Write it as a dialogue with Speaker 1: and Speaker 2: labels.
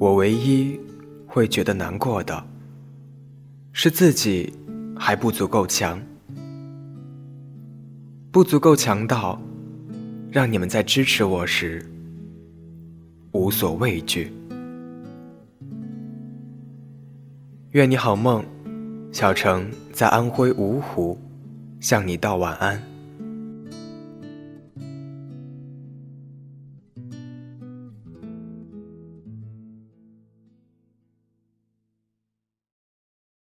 Speaker 1: 我唯一会觉得难过的，是自己还不足够强，不足够强到让你们在支持我时无所畏惧。愿你好梦，小城在安徽芜湖向你道晚安。